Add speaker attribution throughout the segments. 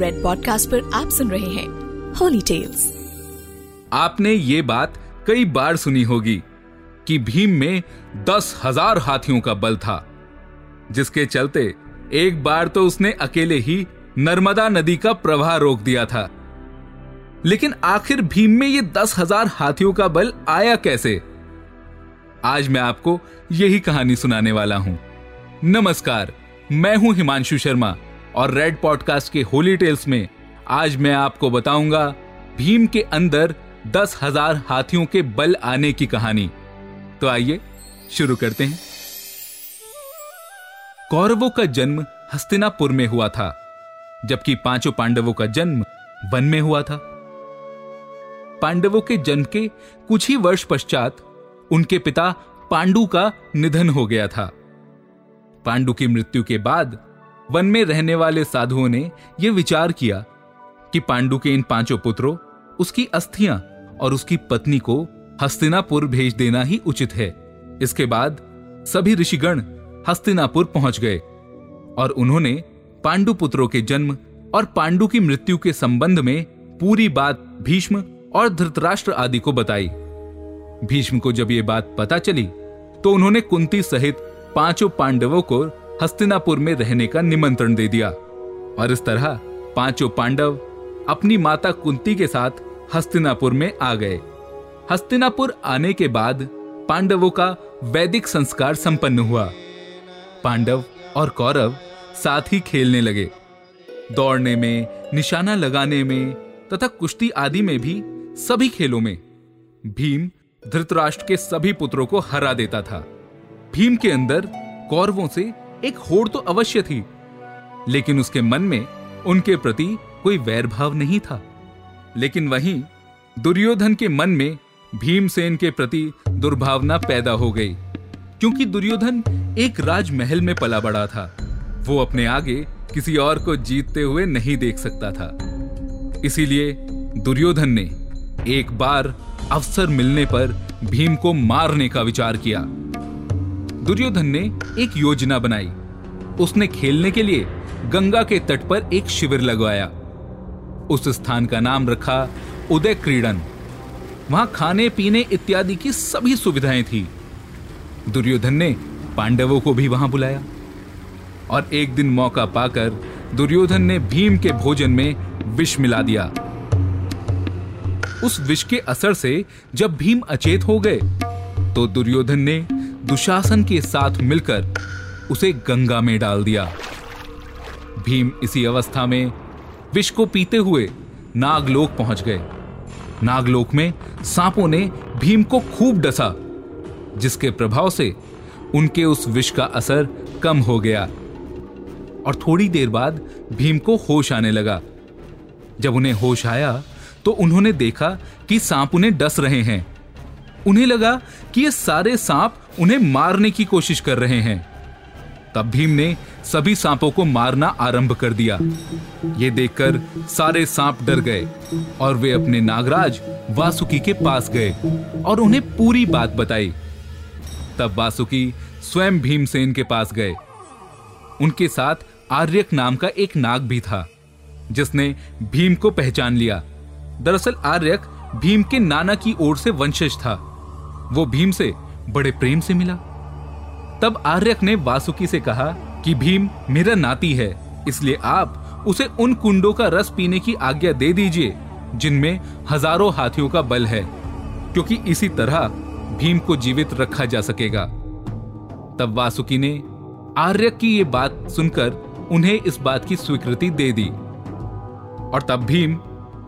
Speaker 1: Red podcast पर आप सुन रहे हैं होली टेल्स
Speaker 2: आपने ये बात कई बार सुनी होगी कि भीम में दस हज़ार हाथियों का बल था, जिसके चलते एक बार तो उसने अकेले ही नर्मदा नदी का प्रवाह रोक दिया था। लेकिन आखिर भीम में ये दस हज़ार हाथियों का बल आया कैसे? आज मैं आपको यही कहानी सुनाने वाला हूँ। नमस्कार, मैं हूँ हिमांशु शर्मा। और रेड पॉडकास्ट के होली टेल्स में आज मैं आपको बताऊँगा भीम के अंदर दस हज़ार हाथियों के बल आने की कहानी। तो आइए, शुरू करते हैं। कौरवों का जन्म हस्तिनापुर में हुआ था, जबकि पाँचों पांडवों का जन्म वन में हुआ था। पांडवों के जन्म के कुछ ही वर्ष पश्चात उनके पिता पांडु का निधन हो गया था। पांडु की मृत्यु के बाद वन में रहने वाले साधुओं ने यह विचार किया कि पांडु के इन पाँचों पुत्रों, उसकी अस्थियाँ और उसकी पत्नी को हस्तिनापुर भेज देना ही उचित है। इसके बाद सभी ऋषिगण हस्तिनापुर पहुँच गए और उन्होंने पांडु पुत्रों के जन्म और पांडु की मृत्यु के संबंध में पूरी बात भीष्म और धृतराष्ट्र आदि को बताई। भीष्म को जब ये बात पता चली तो उन्होंने कुंती सहित पाँचों पांडवों को हस्तिनापुर में रहने का निमंत्रण दे दिया। और इस तरह पाँचों पांडव अपनी माता कुंती के साथ हस्तिनापुर में आ गए। हस्तिनापुर आने के बाद पांडवों का वैदिक संस्कार संपन्न हुआ। पांडव और कौरव साथ ही खेलने लगे। दौड़ने में, निशाना लगाने में तथा कुश्ती आदि में भी सभी खेलों में भीम धृतराष्ट्र के सभी पुत्रों को हरा देता था। भीम के अंदर कौरवों से एक होड़ तो अवश्य थी, लेकिन उसके मन में उनके प्रति कोई वैर भाव नहीं था। लेकिन वहीं दुर्योधन के मन में भीमसेन के प्रति दुर्भावना पैदा हो गई, क्योंकि दुर्योधन एक राजमहल में पला बड़ा था। वो अपने आगे किसी और को जीतते हुए नहीं देख सकता था। इसीलिए दुर्योधन ने एक बार अवसर मिलने पर भीम को मारने का विचार किया। दुर्योधन ने एक योजना बनाई। उसने खेलने के लिए गंगा के तट पर एक शिविर लगवाया। उस स्थान का नाम रखा उदय क्रीडन। वहाँ खाने, पीने इत्यादि की सभी सुविधाएँ थी। दुर्योधन ने पांडवों को भी वहाँ बुलाया। और एक दिन मौका पाकर दुर्योधन ने भीम के भोजन में विष मिला दिया। उस विष के असर से जब भीम अचेत हो गए तो दुर्योधन ने दुशासन के साथ मिलकर उसे गंगा में डाल दिया। भीम इसी अवस्था में विष को पीते हुए नागलोक पहुँच गए। नागलोक में सांपों ने भीम को खूब डसा, जिसके प्रभाव से उनके उस विष का असर कम हो गया। और थोड़ी देर बाद भीम को होश आने लगा। जब उन्हें होश आया तो उन्होंने देखा कि सांप उन्हें डस रहे हैं। उन्हें लगा कि ये सारे सांप उन्हें मारने की कोशिश कर रहे हैं। तब भीम ने सभी सांपों को मारना आरंभ कर दिया। ये देखकर सारे सांप डर गए और वे अपने नागराज वासुकी के पास गए और उन्हें पूरी बात बताई। तब वासुकी स्वयं भीमसेन के पास गए। उनके साथ आर्यक नाम का एक नाग भी था, जिसने भीम को पहचान लिया। दरअसल आर्यक भीम के नाना की ओर से वंशज था। वो भीम से बड़े प्रेम से मिला। तब आर्यक ने वासुकी से कहा कि भीम, मेरा नाती है, इसलिए आप उसे उन कुंडों का रस पीने की आज्ञा दे दीजिए, जिनमें हज़ारों हाथियों का बल है, क्योंकि इसी तरह भीम को जीवित रखा जा सकेगा। तब वासुकी ने आर्यक की ये बात सुनकर उन्हें इस बात की स्वीकृति दे दी। और तब भीम,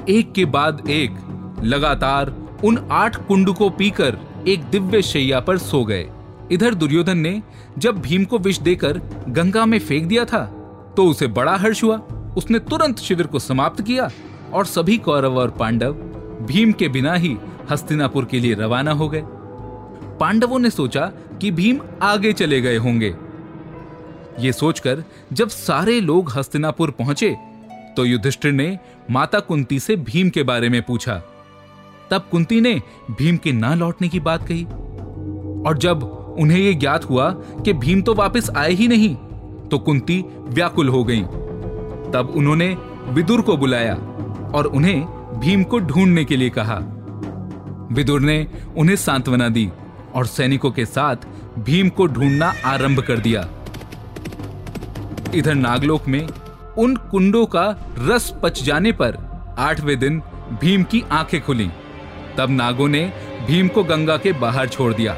Speaker 2: एक के बाद एक, लगातार उन आठ कुंड को पीकर एक दिव्य शैया पर सो गए। इधर दुर्योधन ने जब भीम को विष देकर गंगा में फेंक दिया था तो उसे बड़ा हर्ष हुआ। उसने तुरंत शिविर को समाप्त किया और सभी कौरव और पांडव भीम के बिना ही हस्तिनापुर के लिए रवाना हो गए। पांडवों ने सोचा कि भीम आगे चले गए होंगे। ये सोचकर जब सारे लोग हस्तिनापुर पहुँचे तो युधिष्ठिर ने माता कुंती से भीम के बारे में पूछा। तब कुंती ने भीम के ना लौटने की बात कही। और जब उन्हें यह ज्ञात हुआ कि भीम तो वापस आए ही नहीं तो कुंती व्याकुल हो गई। तब उन्होंने विदुर को बुलाया और उन्हें भीम को ढूँढने के लिए कहा। विदुर ने उन्हें सांत्वना दी और सैनिकों के साथ भीम को ढूंढना आरंभ कर दिया। इधर नागलोक में उन कुंडों का रस पच जाने पर आठवें दिन भीम की आँखें खुली। तब नागों ने भीम को गंगा के बाहर छोड़ दिया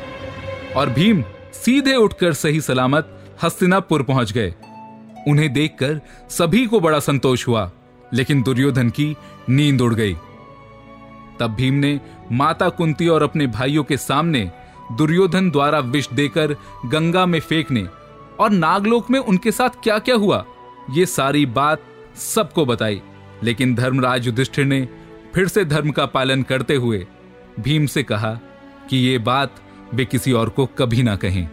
Speaker 2: और भीम सीधे उठकर सही सलामत हस्तिनापुर पहुँच गए। उन्हें देखकर सभी को बड़ा संतोष हुआ, लेकिन दुर्योधन की नींद उड़ गई। तब भीम ने माता कुंती और अपने भाइयों के सामने दुर्योधन द्वारा विष देकर गंगा में फेंकने और नागलोक में उनके साथ क्या क्या हुआ, ये सारी बात सबको बताई, लेकिन धर्मराज युधिष्ठिर ने फिर से धर्म का पालन करते हुए भीम से कहा कि ये बात वे किसी और को कभी ना कहें।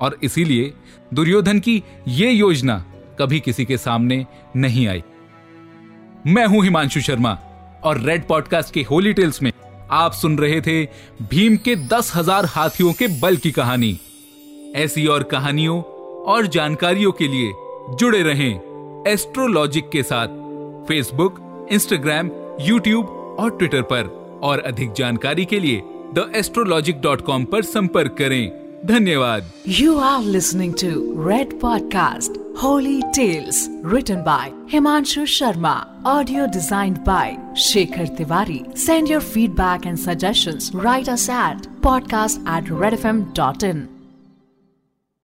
Speaker 2: और इसीलिए दुर्योधन की ये योजना कभी किसी के सामने नहीं आई। मैं हूँ हिमांशु शर्मा और रेड पॉडकास्ट के होली टेल्स में आप सुन रहे थे भीम के दस हज़ार हाथियों के बल की कहानी। ऐसी और कहानियों और जानकारियों के लिए जुड़े रहें एस्ट्रोलॉजिक के साथ फेसबुक इंस्टाग्राम यूट्यूब और ट्विटर पर। और अधिक जानकारी के लिए द एस्ट्रोलॉजिक डॉट कॉम संपर्क करें। धन्यवाद।
Speaker 1: You are listening to Red podcast Holi tales return by Himanshu Sharma audio design by Shekhar Tiwari send your feedback and suggestion right at podcast at Red F M dot in